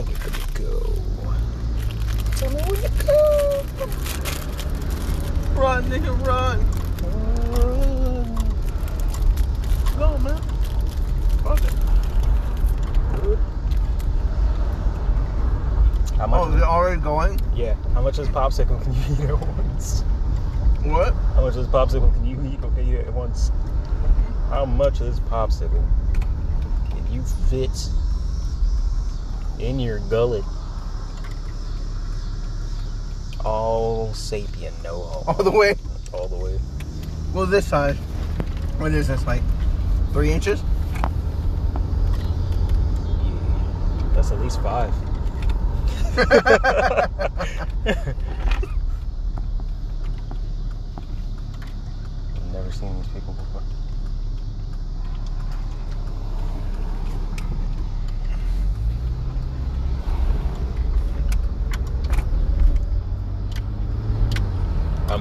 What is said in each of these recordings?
Tell me where to go. Tell me where to go. Run, nigga, run. Go, man. Fuck it. How much? Oh, is it already going? yeah. How much is popsicle can you eat at once? What? How much is popsicle can you eat, eat at once? How much is popsicle can you fit in your gullet? All sapien, no homo. All the way? All the way. Well, this side. What is this, like three inches? Yeah. That's at least five. I've never seen these people before.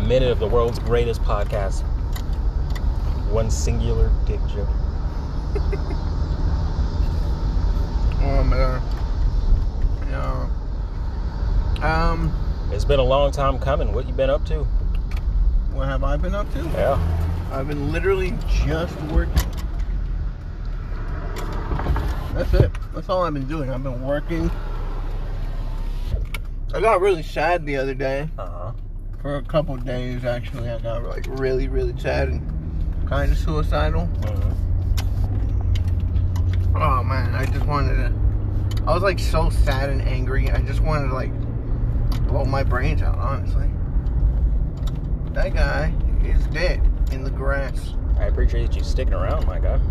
Minute of the world's greatest podcast. One singular dick joke. Oh man. Yeah. Um, It's been a long time coming. What you been up to? what have I been up to? Yeah. I've been literally just working. That's it. That's all I've been doing. I've been working. I got really sad the other day. Uh huh. For a couple days, actually, I got like really, really sad and kind of suicidal. hmm Oh man, I just wanted to. I was like so sad and angry. I just wanted to like blow my brains out. Honestly, that guy is dead in the grass. I appreciate you sticking around, my guy.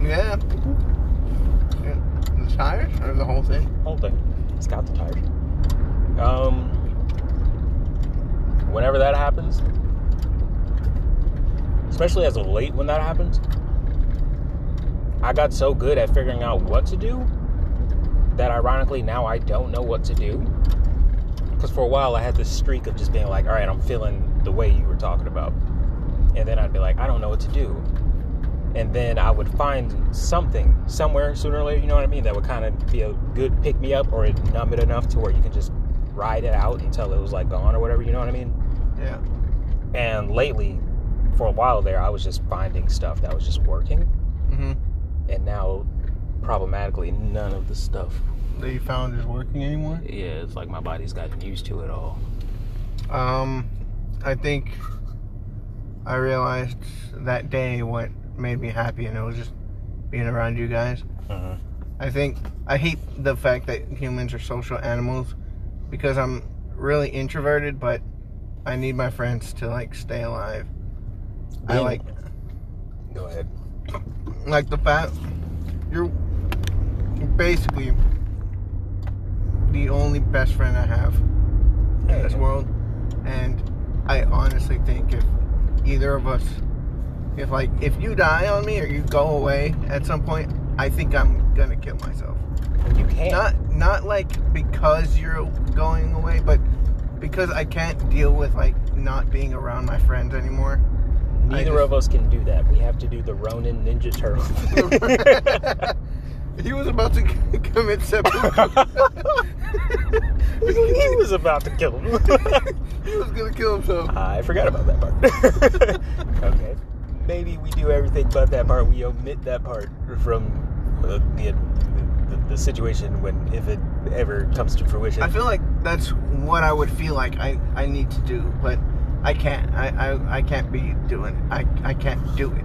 Yeah. Yeah. The tires or the whole thing? Whole thing. It's got the tires. Um, whenever that happens, especially as of late when that happens, I got so good at figuring out what to do that ironically now I don't know what to do. Because for a while I had this streak of just being like, all right, I'm feeling the way you were talking about. And then I'd be like, I don't know what to do. And then I would find something somewhere sooner or later, you know what I mean, that would kind of be a good pick me up or numb it enough to where you can just ride it out until it was like gone or whatever, you know what I mean? Yeah. And lately, for a while there, I was just finding stuff that was just working. Mm-hmm. And now, problematically, none of the stuff. That you found is working anymore? Yeah, it's like my body's gotten used to it all. Um, I think I realized that day what made me happy, and it was just being around you guys. hmm I think I hate the fact that humans are social animals because I'm really introverted, but I need my friends to like stay alive. I like Go ahead. like the fact you're basically the only best friend I have in this world, and I honestly think if either of us, if like if you die on me or you go away at some point, I think I'm gonna kill myself. You can't. Not not like because you're going away, but because I can't deal with like not being around my friends anymore. Neither just- of us can do that. We have to do the Ronin Ninja Turtle. he was about to commit seppuku. he was about to kill him. he was gonna kill himself. I forgot about that part. okay. Maybe we do everything but that part. We omit that part from uh, the, the, the situation when, if it ever comes to fruition. I feel like that's what I would feel like I, I need to do, but I can't. I, I, I can't be doing I, I can't do it.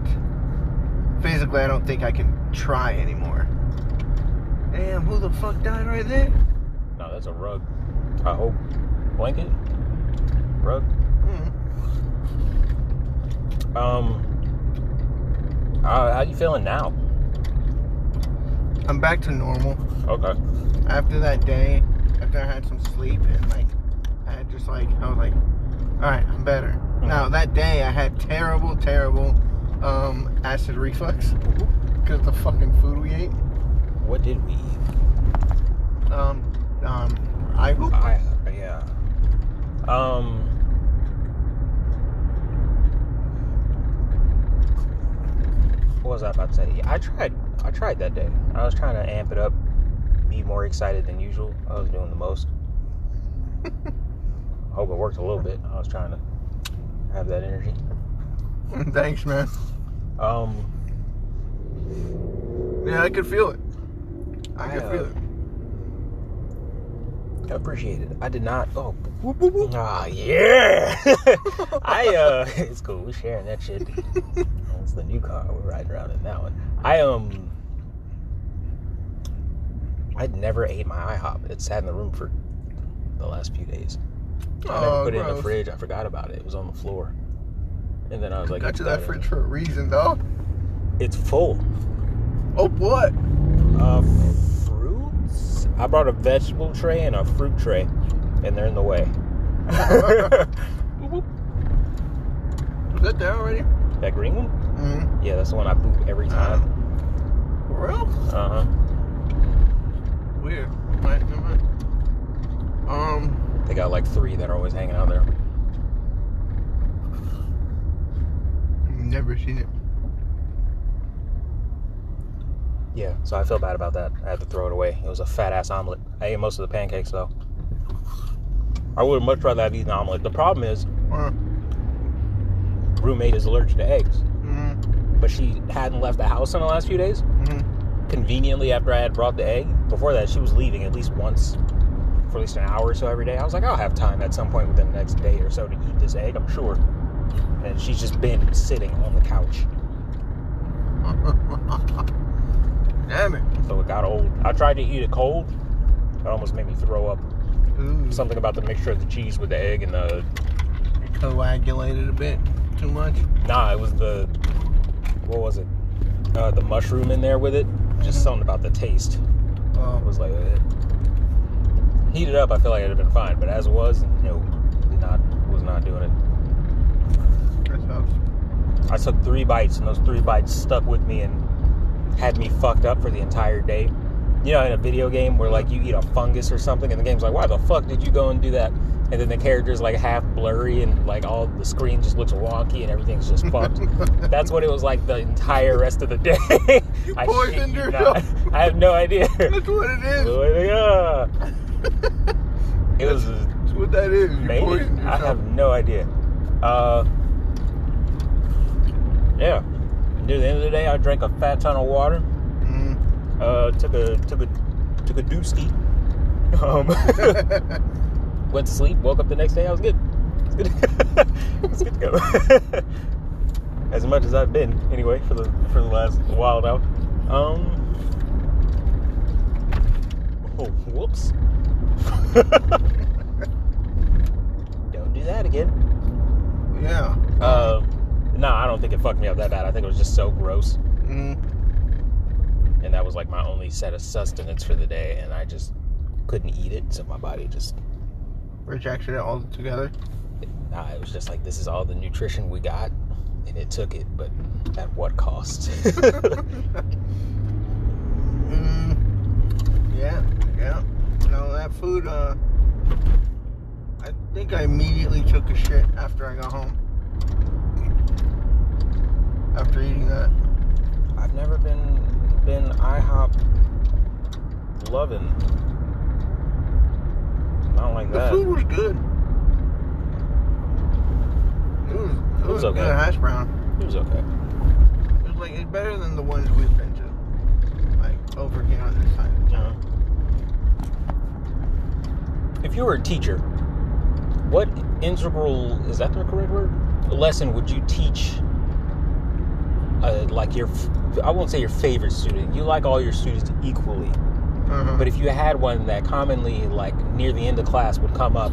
Physically I don't think I can try anymore. Damn, who the fuck died right there? no, that's a rug. I hope. Blanket? Rug? Hmm. Um. Uh, how you feeling now? I'm back to normal. Okay. After that day, after I had some sleep and like I had just like I was like, alright, I'm better. Now that day I had terrible, terrible um acid reflux because of the fucking food we ate. What did we eat? Um um I hope I yeah. Um. Was I about to say? I tried. I tried that day. I was trying to amp it up be more excited than usual. I was doing the most. I hope it worked a little bit. I was trying to have that energy. Thanks, man. Um, Yeah, I could feel it. I, I, could uh, feel it. I appreciate it. I did not. Oh, whoop, whoop, whoop. ah, yeah. I uh, it's cool. We're sharing that shit. That's the new car. We're riding around in that one. I um, I'd never ate my IHOP. It sat in the room for the last few days. I never Oh, put it in the fridge. I forgot about it. It was on the floor. And then I was like, Got you that fridge for a reason, though. It's full. Oh, what? Uh, fruits. I brought a vegetable tray and a fruit tray, and they're in the way. Is that there already? that green one? Mm-hmm. Yeah, that's the one I poop every time. For real? Uh huh. Weird. Right, mind. Um, They got like three that are always hanging out there. never seen it. Yeah, so I feel bad about that. I had to throw it away. It was a fat ass omelet. I ate most of the pancakes though. I would much rather have eaten an omelet. The problem is, Uh, roommate is allergic to eggs. But she hadn't left the house in the last few days. Mm-hmm. Conveniently, after I had brought the egg, before that, she was leaving at least once for at least an hour or so every day. I was like, I'll have time at some point within the next day or so to eat this egg, I'm sure. And she's just been sitting on the couch. Damn it. So it got old. I tried to eat it cold. It almost made me throw up. Ooh, Something about the mixture of the cheese with the egg and the. coagulated a bit too much. Nah, it was the. What was it? Uh, the mushroom in there with it. Just something about the taste. It Oh, was like. eh. Heated up, I feel like it'd have been fine. But as it was, no. Did not. Was not doing it. that sucks. I took three bites, and those three bites stuck with me and had me fucked up for the entire day. You know, in a video game where like you eat a fungus or something, and the game's like, "Why the fuck did you go and do that?" And then the character's like half blurry, and like all the screen just looks wonky, and everything's just fucked. That's what it was like the entire rest of the day. You I poisoned yourself. not. I have no idea. That's what it is. It was That's what that is. You Maybe. poisoned I have no idea. Uh, yeah. Near the end of the day, I drank a fat ton of water. Mm. Uh, took a took a took a dooski. Um, went to sleep. Woke up the next day. I was good. It's good. it's good to go. as much as I've been, anyway, for the for the last while now. Um. Oh, whoops. Don't do that again. yeah. Uh, no, I don't think it fucked me up that bad. I think it was just so gross, Mm. and that was like my only set of sustenance for the day, and I just couldn't eat it, so my body just, Rejected it all together. nah, it was just like this is all the nutrition we got, and it took it, but at what cost? Mm. Yeah. Yeah. No, that food. Uh, I think I immediately took a shit after I got home. After eating that. I've never been been IHOP loving. Not like The that. food was good. It was. It, It was, was okay. good hash brown. It was okay. It was like it's better than the ones we've been to. Like over here on this side. of town. If you were a teacher, what integral is that the correct word? Lesson would you teach? Uh, like your, I won't say your favorite student. You like all your students equally, Uh-huh. but if you had one that commonly, like near the end of class, would come up,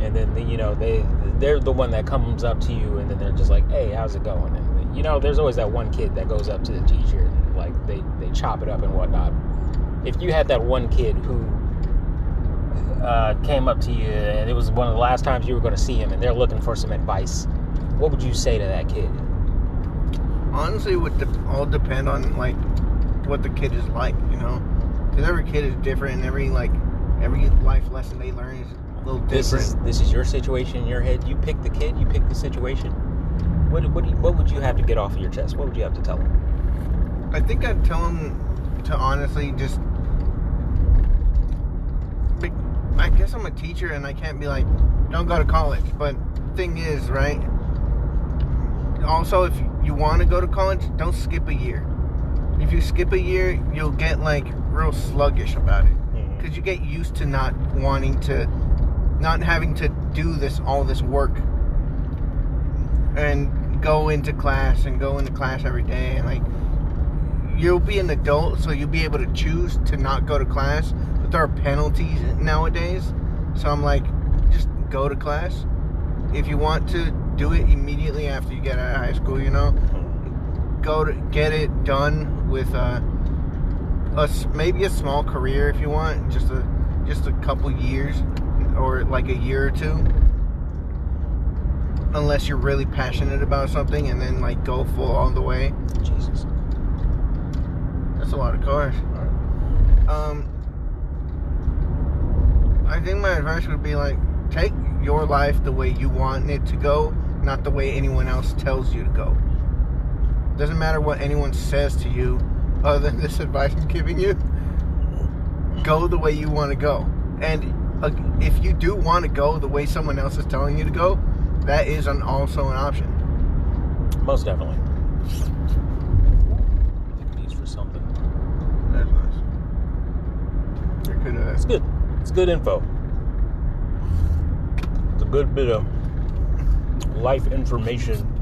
and then the, you know they they're the one that comes up to you, and then they're just like, "Hey, how's it going?" And you know, there's always that one kid that goes up to the teacher, and like they they chop it up and whatnot. If you had that one kid who uh, came up to you and it was one of the last times you were going to see him and they're looking for some advice, what would you say to that kid? honestly, it would de- all depend on like what the kid is like, you know, because every kid is different, and every like every life lesson they learn is a little different. This is this is your situation in your head. You pick the kid. You pick the situation. What what do you, what would you have to get off of your chest? What would you have to tell him? I think I'd tell him to honestly just I guess I'm a teacher and I can't be like, don't go to college. But thing is, right? Also, if you want to go to college, don't skip a year. If you skip a year, you'll get like real sluggish about it. Because you get used to not wanting to, not having to do this all this work and go into class and go into class every day and like you'll be an adult, so you'll be able to choose to not go to class. But there are penalties nowadays, so I'm like, just go to class. If you want to do it immediately after you get out of high school, you know, go to get it done with uh, a maybe a small career if you want, just a just a couple years or like a year or two. Unless you're really passionate about something, and then like go full all the way. Jesus. That's a lot of cars. Right. Um, I think my advice would be like, take your life the way you want it to go, not the way anyone else tells you to go. Doesn't matter what anyone says to you, other than this advice I'm giving you. Go the way you want to go, and uh, if you do want to go the way someone else is telling you to go, that is an, also an option. Most definitely. These for something. That's nice. You're good at It's good. It's good info. It's a good bit of life information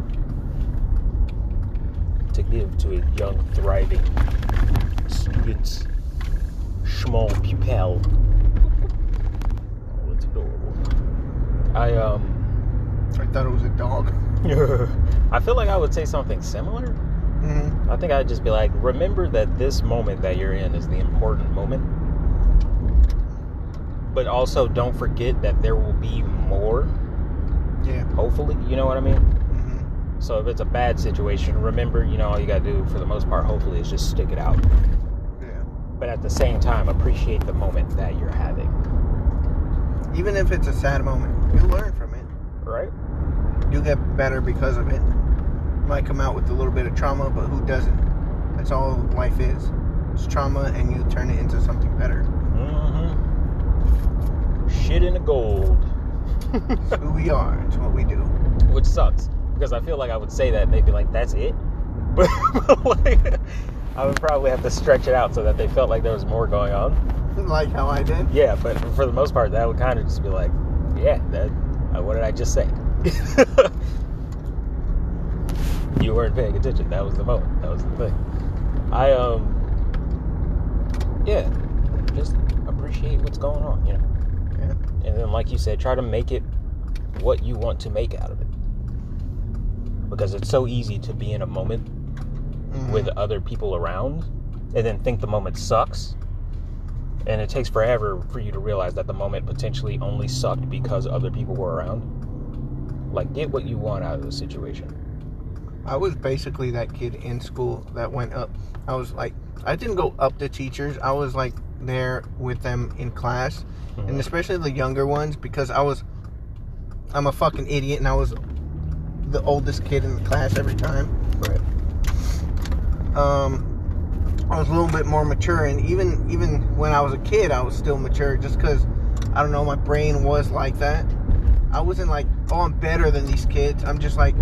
to give to a young, thriving student, small pupil. Oh, it's adorable. I um. I thought it was a dog. I feel like I would say something similar. hmm I think I'd just be like, remember that this moment that you're in is the important moment. But also don't forget that there will be more, Yeah. hopefully. You know what I mean? So if it's a bad situation, remember, you know, all you gotta do for the most part, hopefully, is just stick it out. Yeah. But at the same time, appreciate the moment that you're having. Even if it's a sad moment, you'll learn from it. Right? You'll get better because of it. Might come out with a little bit of trauma, but who doesn't? That's all life is. It's trauma, and you turn it into something better. Mm-hmm. Shit in the gold. It's who we are. It's what we do. which sucks because I feel like I would say that and they'd be like, "That's it," but like, I would probably have to stretch it out so that they felt like there was more going on. like how I did. Yeah, but for the most part, that would kind of just be like, "Yeah, that. Uh, what did I just say?" you weren't paying attention. That was the moment. That was the thing. I um, yeah, just appreciate what's going on, you know. Yeah. And then, like you said, try to make it what you want to make out of it. Because it's so easy to be in a moment Mhm. with other people around and then think the moment sucks. And it takes forever for you to realize that the moment potentially only sucked because other people were around. Like, get what you want out of the situation. I was basically that kid in school that went up. I was like, I didn't go up to teachers. I was like there with them in class, and Mhm. especially the younger ones because I was, I'm a fucking idiot, and I was the oldest kid in the class every time. Right. Um, I was a little bit more mature, and even even when I was a kid, I was still mature, just because I don't know, my brain was like that. I wasn't like, oh, I'm better than these kids. I'm just like,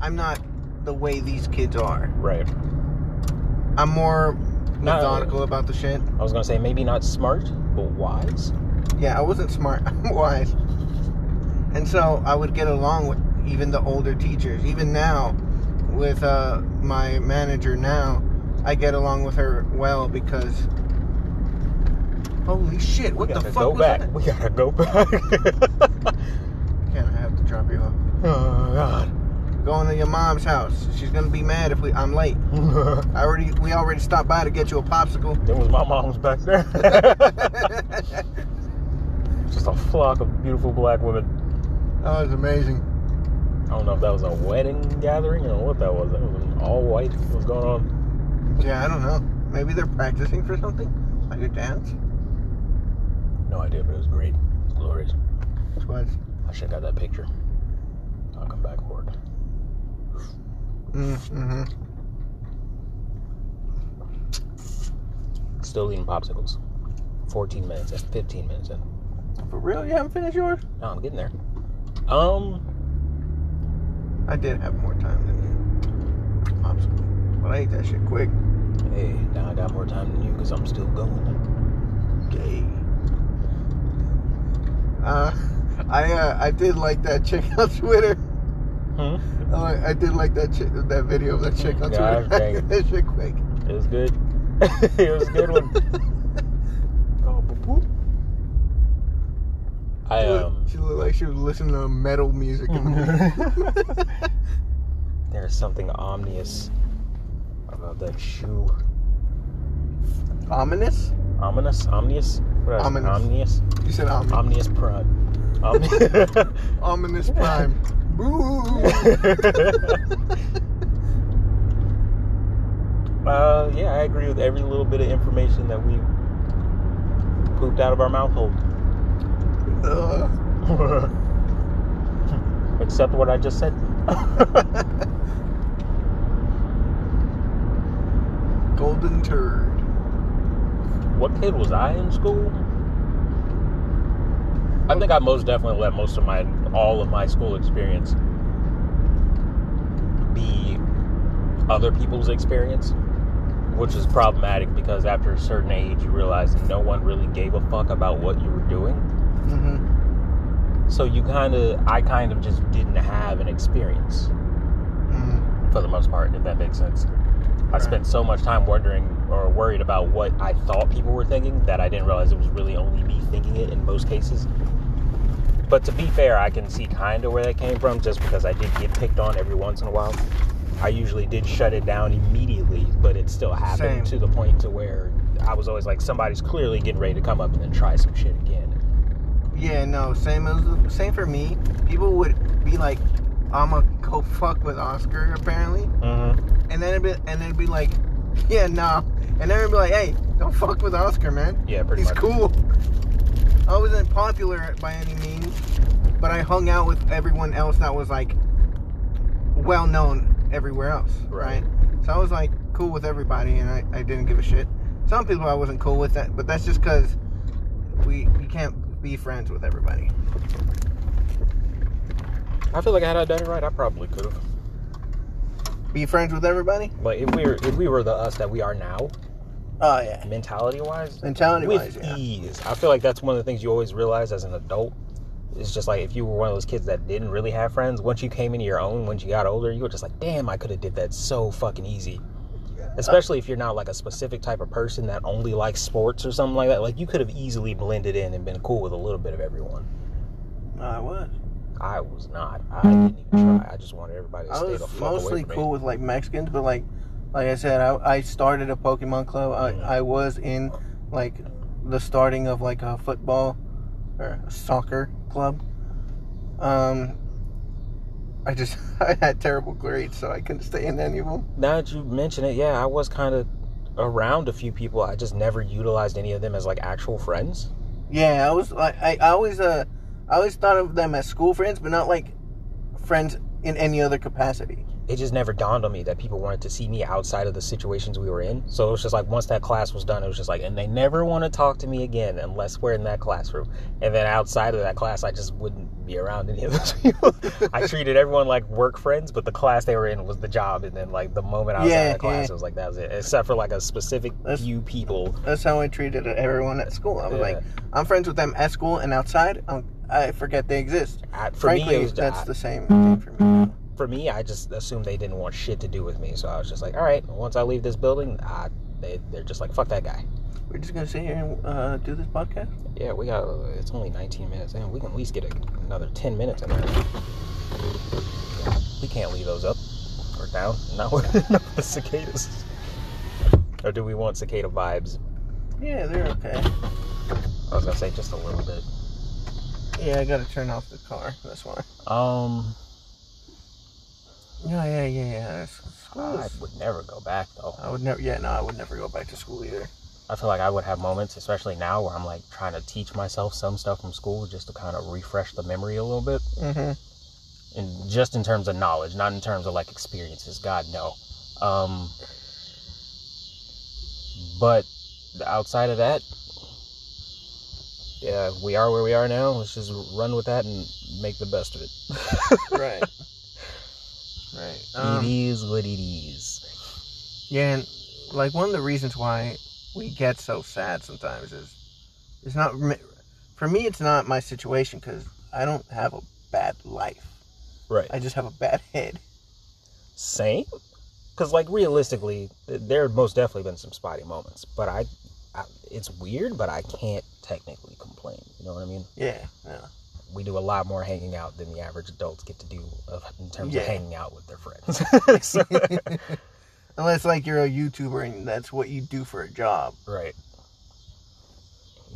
I'm not the way these kids are. Right. I'm more methodical about the shit. I was going to say maybe not smart, but wise. Yeah, I wasn't smart. I'm wise. And so I would get along with even the older teachers. Even now, with uh, my manager now, I get along with her well because. Holy shit! What the fuck go was back. that? We gotta go back. Can I have to drop you off? oh, God. Going to your mom's house. She's gonna be mad if we I'm late. I already we already stopped by to get you a popsicle. There was my mom's back there. Just a flock of beautiful black women. That was amazing. I don't know if that was a wedding gathering or what that was. That was an all white. What's going on? Yeah, I don't know. Maybe they're practicing for something, like a dance. No idea, but it was great. It was glorious. Which was. I should have got that picture. I'll come back for it. Mm-hmm. Still eating popsicles. 14 minutes in, 15 minutes in. For real? You haven't finished yours? No, I'm getting there. Um, I did have more time than you. Popsicle. But I ate that shit quick. hey, now I got more time than you because I'm still going. Gay. Uh, I uh, I did like that chick on Twitter. Hmm? Oh, I I did like that chick, that video of that chick on Yeah, Twitter. I ate that shit quick. It was good. it was a good one. oh, boop, boop. I She looked- um, she looked like she was listening to metal music in the movie. there's something ominous about that shoe. Ominous? Ominous, what else? Ominous. You said ominous. omnious prime. Ominous Prime. Boo! uh, yeah, I agree with every little bit of information that we pooped out of our mouth hole. Uh, Except what I just said. golden turd. what kid was I in school? I think I most definitely let most of my all of my school experience be other people's experience, which is problematic because after a certain age you realize no one really gave a fuck about what you were doing. Mm-hmm. So you kind of I kind of just didn't have an experience Mm. for the most part, if that makes sense. I spent so much time wondering or worried about what I thought people were thinking that I didn't realize it was really only me thinking it in most cases. But to be fair, I can see kind of where that came from just because I did get picked on every once in a while. I usually did shut it down immediately, but it still happened Same. to the point to where I was always like, somebody's clearly getting ready to come up and then try some shit again. Yeah, no, same as same for me. People would be like, "I'm gonna go fuck with Oscar," apparently, Mm-hmm. and then it'd be, and then it'd be like, "Yeah, no," and then it'd be like, "Hey, don't fuck with Oscar, man. Yeah, pretty He's much. cool." I wasn't popular by any means, but I hung out with everyone else that was like well known everywhere else, Right. right? So I was like cool with everybody, and I, I didn't give a shit. Some people I wasn't cool with that, but that's just because we you can't be friends with everybody. I feel like had I done it right, I probably could have. Be friends with everybody. But if we were if we were the us that we are now, Oh yeah, mentality wise, mentality with wise, yeah. ease. I feel like that's one of the things you always realize as an adult. It's just like if you were one of those kids that didn't really have friends, once you came into your own, once you got older, you were just like, damn, I could have did that so fucking easy. Especially if you're not like a specific type of person that only likes sports or something like that. Like you could have easily blended in and been cool with a little bit of everyone. I was. I was not. I didn't even try. I just wanted everybody to I stay the fuck mostly away from cool with like Mexicans, but like, like I said, I, I started a Pokemon club. I, I was in like the starting of like a football or a soccer club. Um, I just I had terrible grades, so I couldn't stay in any of them. now that you mention it, yeah, I was kind of around a few people. I just never utilized any of them as like actual friends. Yeah, I was like I, I always uh I always thought of them as school friends, but not like friends in any other capacity. It just never dawned on me that people wanted to see me outside of the situations we were in. So it was just like once that class was done, it was just like, and they never want to talk to me again unless we're in that classroom. And then outside of that class, I just wouldn't be around any of those people. I treated everyone like work friends, but the class they were in was the job. And then like the moment I was out of the class, yeah. it was like that was it. Except for like a specific That's- few people. That's how I treated everyone at school. I was Yeah. like, I'm friends with them at school and outside. i I forget they exist. I, for Frankly, me, it was that's I- the same thing for me. For me, I just assumed they didn't want shit to do with me. So I was just like, all right, once I leave this building, I, they, they're just like, fuck that guy. We're just gonna sit here and uh, do this podcast. Yeah, we got, it's only 19 minutes and We can at least get a, another 10 minutes in there. We can't leave those up or down. Not with, not with the cicadas. Or do we want cicada vibes? Yeah, they're okay. I was gonna say just a little bit. Yeah, I gotta turn off the car. That's why. Um, Yeah, yeah, yeah, yeah. School I is- would never go back though. I would never. Yeah, no, I would never go back to school either. I feel like I would have moments, especially now, where I'm like trying to teach myself some stuff from school just to kind of refresh the memory a little bit. Mm-hmm. and just in terms of knowledge, not in terms of like experiences. God no. Um, but outside of that, yeah, we are where we are now. Let's just run with that and make the best of it. right. Right. Um, it is what it is. Yeah, and like one of the reasons why we get so sad sometimes is it's not for me. It's not my situation because I don't have a bad life. Right. I just have a bad head. Same. Because like realistically, there have most definitely been some spotty moments, but I, I, it's weird, but I can't technically complain. You know what I mean? Yeah. Yeah. We do a lot more hanging out than the average adults get to do in terms Yeah. of hanging out with their friends. So- Unless like you're a YouTuber and that's what you do for a job. right.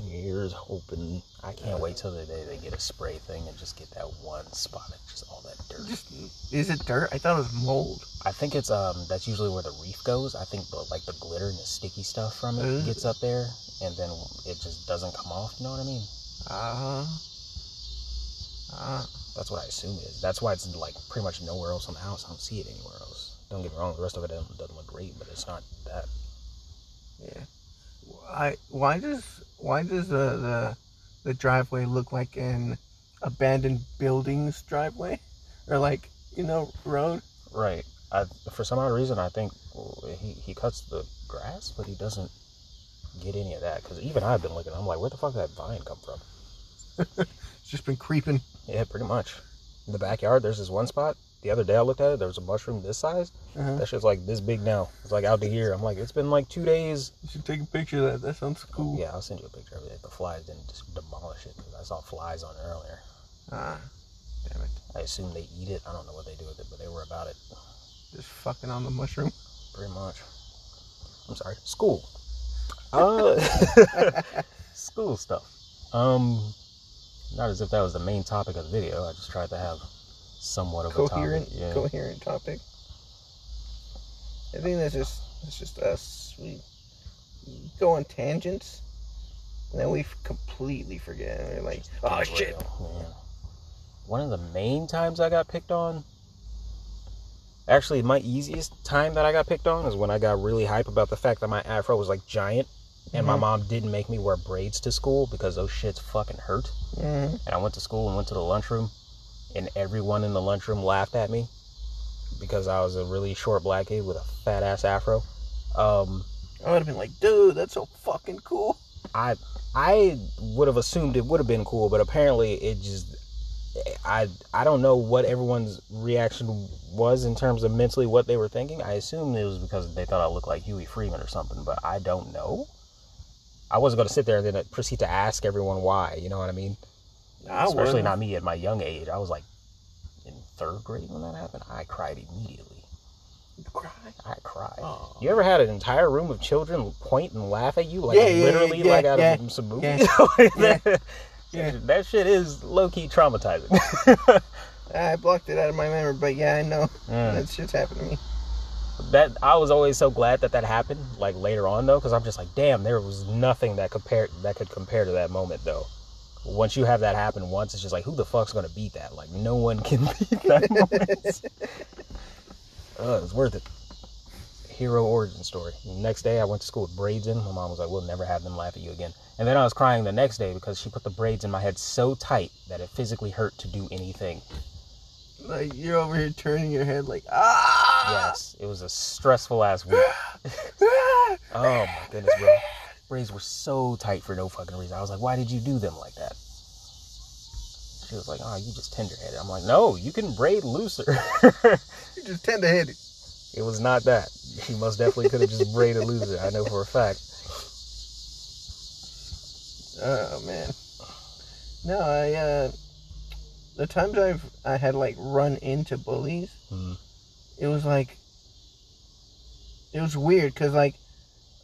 Here's hoping. I can't wait till the day they get a spray thing and just get that one spot of just all that dirt. Just is it dirt? I thought it was mold. I think it's um that's usually where the reef goes. I think the like the glitter and the sticky stuff from it gets up there and then it just doesn't come off. You know what I mean? Uh huh. Uh, That's what I assume it is. That's why it's like pretty much nowhere else on the house. I don't see it anywhere else. Don't get me wrong, the rest of it doesn't, doesn't look great, but it's not that. yeah. Why? Why does why does the the the driveway look like an abandoned buildings driveway, or like you know road? Right. I, for some odd reason, I think he, he cuts the grass, but he doesn't get any of that. Because even I've been looking, I'm like, where the fuck did that vine come from? Just been creeping. Yeah, pretty much. In the backyard, there's this one spot. The other day I looked at it, there was a mushroom this size. Uh-huh. That shit's like this big now. It's like out to here. I'm like, it's been like two days. You should take a picture of that. That sounds cool. Yeah, I'll send you a picture of it. The flies didn't just demolish it because I saw flies on it earlier. Ah, damn it. I assume they eat it. I don't know what they do with it, but they were about it Just fucking on the mushroom. pretty much. I'm sorry. School. Uh, school stuff. Um, not as if that was the main topic of the video. I just tried to have somewhat of coherent, a topic. Yeah. coherent topic. I think that's just that's just us. We go on tangents, and then we completely forget. And we're like, oh shit. One of the main times I got picked on. Actually, my easiest time that I got picked on is when I got really hype about the fact that my afro was like giant, and my Mhm. mom didn't make me wear braids to school because those shits fucking hurt. Mhm. And I went to school and went to the lunchroom, and everyone in the lunchroom laughed at me because I was a really short black kid with a fat ass afro. Um, I would have been like, dude, that's so fucking cool. I I would have assumed it would have been cool, but apparently it just I I don't know what everyone's reaction was in terms of mentally what they were thinking. I assume it was because they thought I looked like Huey Freeman or something, but I don't know. I wasn't going to sit there and then proceed to ask everyone why. You know what I mean? I Especially would've. not me at my young age. I was like in third grade when that happened. I cried immediately. You cry. I cried. Oh. You ever had an entire room of children point and laugh at you like Yeah, literally yeah, like out yeah, of some movie? yeah, that, yeah. that shit is low key traumatizing. I blocked it out of my memory, but yeah, I know Mm. that shit's happened to me. That I was always so glad that that happened. Like later on though, because I'm just like, damn, there was nothing that compared that could compare to that moment though. Once you have that happen once, it's just like, who the fuck's gonna beat that? Like no one can beat that moment. uh, it's worth it. Hero origin story. Next day, I went to school with braids in. My mom was like, "We'll never have them laugh at you again." And then I was crying the next day because she put the braids in my head so tight that it physically hurt to do anything. Like you're over here turning your head like, ah. Yes, it was a stressful ass week. Oh my goodness, bro. Braids were so tight for no fucking reason. I was like, why did you do them like that? She was like, oh, you just tender headed. I'm like, no, you can braid looser. You're just tender headed. it was not that. She most definitely could have just braided looser. I know for a fact. Oh man. No, I uh the times I've I had like run into bullies, Hmm. it was like it was weird cuz like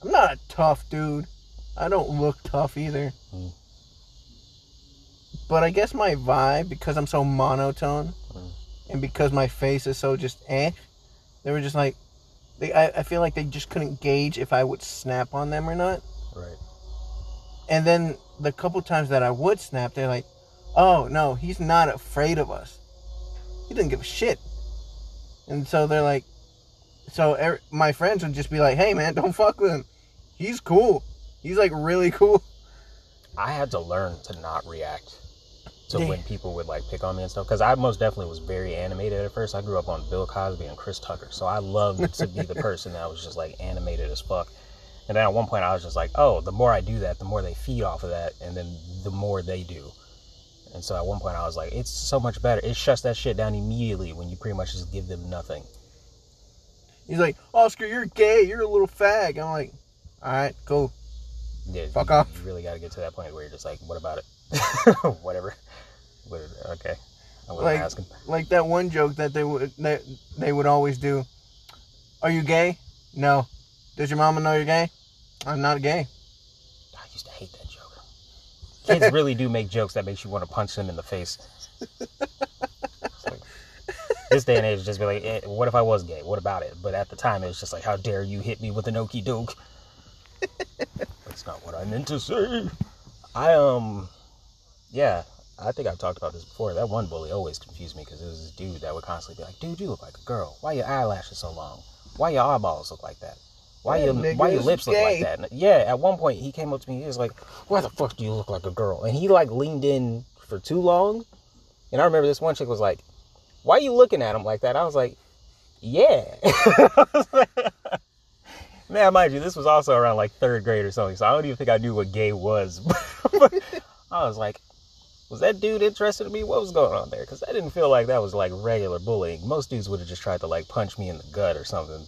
I'm not a tough dude. I don't look tough either. Hmm. But I guess my vibe because I'm so monotone Hmm. and because my face is so just eh, they were just like they I, I feel like they just couldn't gauge if I would snap on them or not. Right. And then the couple times that I would snap, they're like, "Oh no, he's not afraid of us. He doesn't give a shit." And so they're like, so er, my friends would just be like, "Hey man, don't fuck with him. He's cool. He's like really cool." I had to learn to not react to Yeah. when people would like pick on me and stuff because I most definitely was very animated at first. I grew up on Bill Cosby and Chris Tucker, so I loved to be the person that was just like animated as fuck. And then at one point, I was just like, oh, the more I do that, the more they feed off of that, and then the more they do. And so at one point, I was like, it's so much better. It shuts that shit down immediately when you pretty much just give them nothing. He's like, Oscar, you're gay. You're a little fag. I'm like, all right, cool. Yeah, Fuck you, off. You really got to get to that point where you're just like, what about it? Whatever. What- Okay. I wasn't Like- asking. Like that one joke that they would that they would always do. Are you gay? No. Does your mama know you're gay? I'm not gay. I used to hate that. Kids really do make jokes that makes you want to punch them in the face. Like, this day and age, just be like, eh, what if I was gay? What about it? But at the time, it was just like, how dare you hit me with an okey doke? That's not what I meant to say. I, um, yeah, I think I've talked about this before. That one bully always confused me because it was this dude that would constantly be like, dude, you look like a girl. Why your eyelashes so long? Why your eyeballs look like that? Why your why your lips look like that? Yeah, at one point he came up to me. He was like, "Why the fuck do you look like a girl?" And he like leaned in for too long. And I remember this one chick was like, "Why are you looking at him like that?" I was like, "Yeah." Man, mind you, this was also around like third grade or something, so I don't even think I knew what gay was. But I was like, was that dude interested in me? What was going on there? Because I didn't feel like that was like regular bullying. Most dudes would have just tried to like punch me in the gut or something.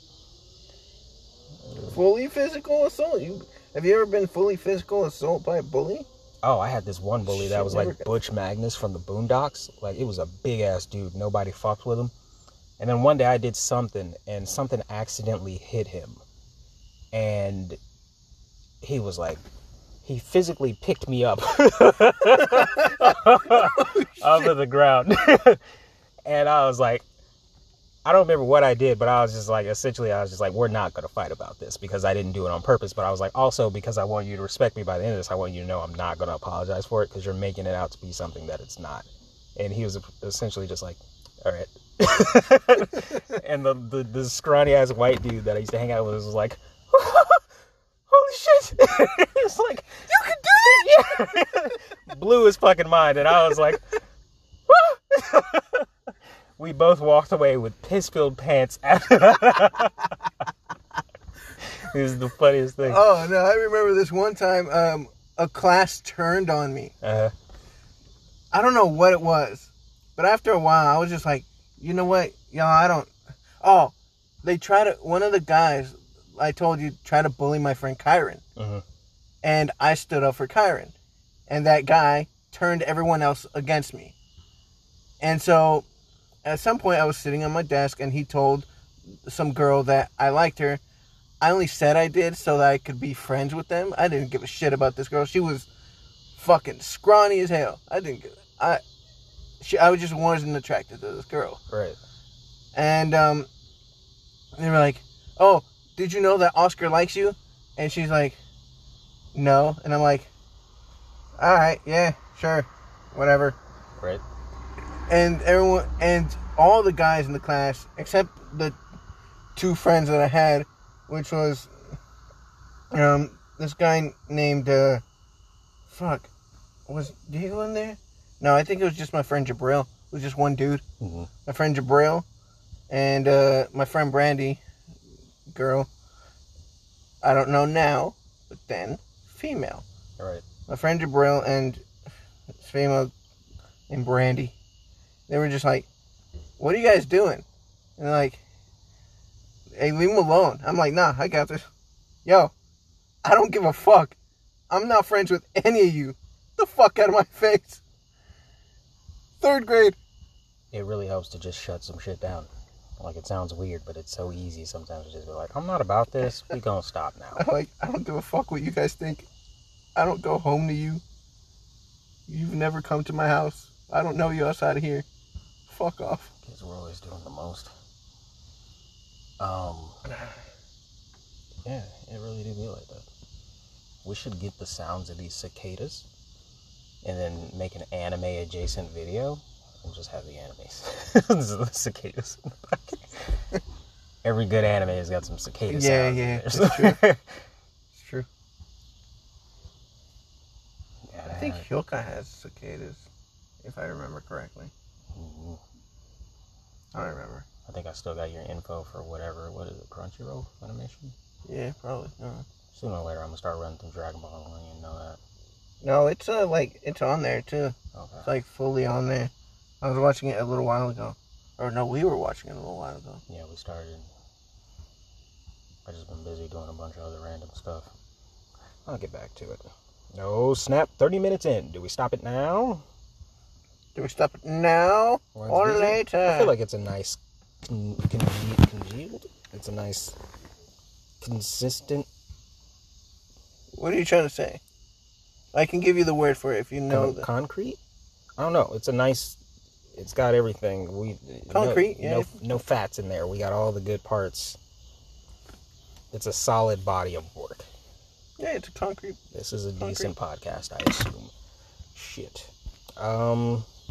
Fully physical assault. You have you ever been fully physical assault by a bully? Oh, I had this one bully that was like Butch Magnus from the Boondocks. Like it was a big ass dude. Nobody fucked with him. And then one day I did something and something accidentally hit him. And he was like he physically picked me up oh, off of the ground. and I was like I don't remember what I did, but I was just like, essentially, I was just like, we're not going to fight about this because I didn't do it on purpose. But I was like, also because I want you to respect me by the end of this, I want you to know I'm not going to apologize for it because you're making it out to be something that it's not. And he was essentially just like, all right. and the, the, the scrawny ass white dude that I used to hang out with was like, holy shit. It's like, you can do that? Yeah. Blew his fucking mind. And I was like, we both walked away with piss filled pants. After that. this is the funniest thing. Oh no, I remember this one time. Um, a class turned on me. Uh, I don't know what it was, but after a while, I was just like, you know what, y'all, I don't. Oh, they tried to. One of the guys I told you tried to bully my friend Kyron, Mhm. and I stood up for Kyron, and that guy turned everyone else against me. And so, at some point, I was sitting on my desk, and he told some girl that I liked her. I only said I did so that I could be friends with them. I didn't give a shit about this girl. She was fucking scrawny as hell. I didn't. give- I. She. I was just wasn't attracted to this girl. right. And um, they were like, "Oh, did you know that Oscar likes you?" And she's like, "No." And I'm like, "All right, yeah, sure, whatever." Right. And everyone and all the guys in the class, except the two friends that I had, which was um this guy named uh, fuck, was Diego in there? No, I think it was just my friend Jabril. It was just one dude hmm my friend Jabril and uh, my friend Brandy, girl. I don't know now, but then female. Right. My friend Jabril and female named Brandy. They were just like, "What are you guys doing?" And they're like, "Hey, leave him alone." I'm like, "Nah, I got this." Yo, I don't give a fuck. I'm not friends with any of you. The fuck out of my face. Third grade. It really helps to just shut some shit down. Like it sounds weird, but it's so easy sometimes to just be like, I'm not about this. We gonna stop now. I'm like, I don't give a fuck what you guys think. I don't go home to you. You've never come to my house. I don't know you outside of here. Fuck off. Kids were always doing the most. Um. Yeah, it really did be like that. We should get the sounds of these cicadas, and then make an anime adjacent video, and just have the animes, the cicadas. Every good anime has got some cicadas. Yeah, sounds. yeah, in that's there. It's true. yeah, think had- Hyouka has cicadas, if I remember correctly. Mhm. I remember. I think I still got your info for whatever. What is it? Crunchyroll Animation. Yeah, probably. No, Sooner or later, I'm gonna start running through Dragon Ball. I don't even know that. no it's uh like it's on there too. Okay. It's like fully on there. I was watching it a little while ago, or no, we were watching it a little while ago. Yeah, we started. I just been busy doing a bunch of other random stuff. I'll get back to it. No snap. Thirty minutes in. Do we stop it now Do we stop it now or later? I feel like it's a nice con- conge- congealed. It's a nice consistent. what are you trying to say? I can give you the word for it if you know con- the concrete. I don't know. It's a nice. It's got everything. We Concrete, No, yeah. no fats in there. We got all the good parts. It's a solid body of work. Yeah, it's a concrete. This is a Concrete. decent podcast, I assume. Shit. Um.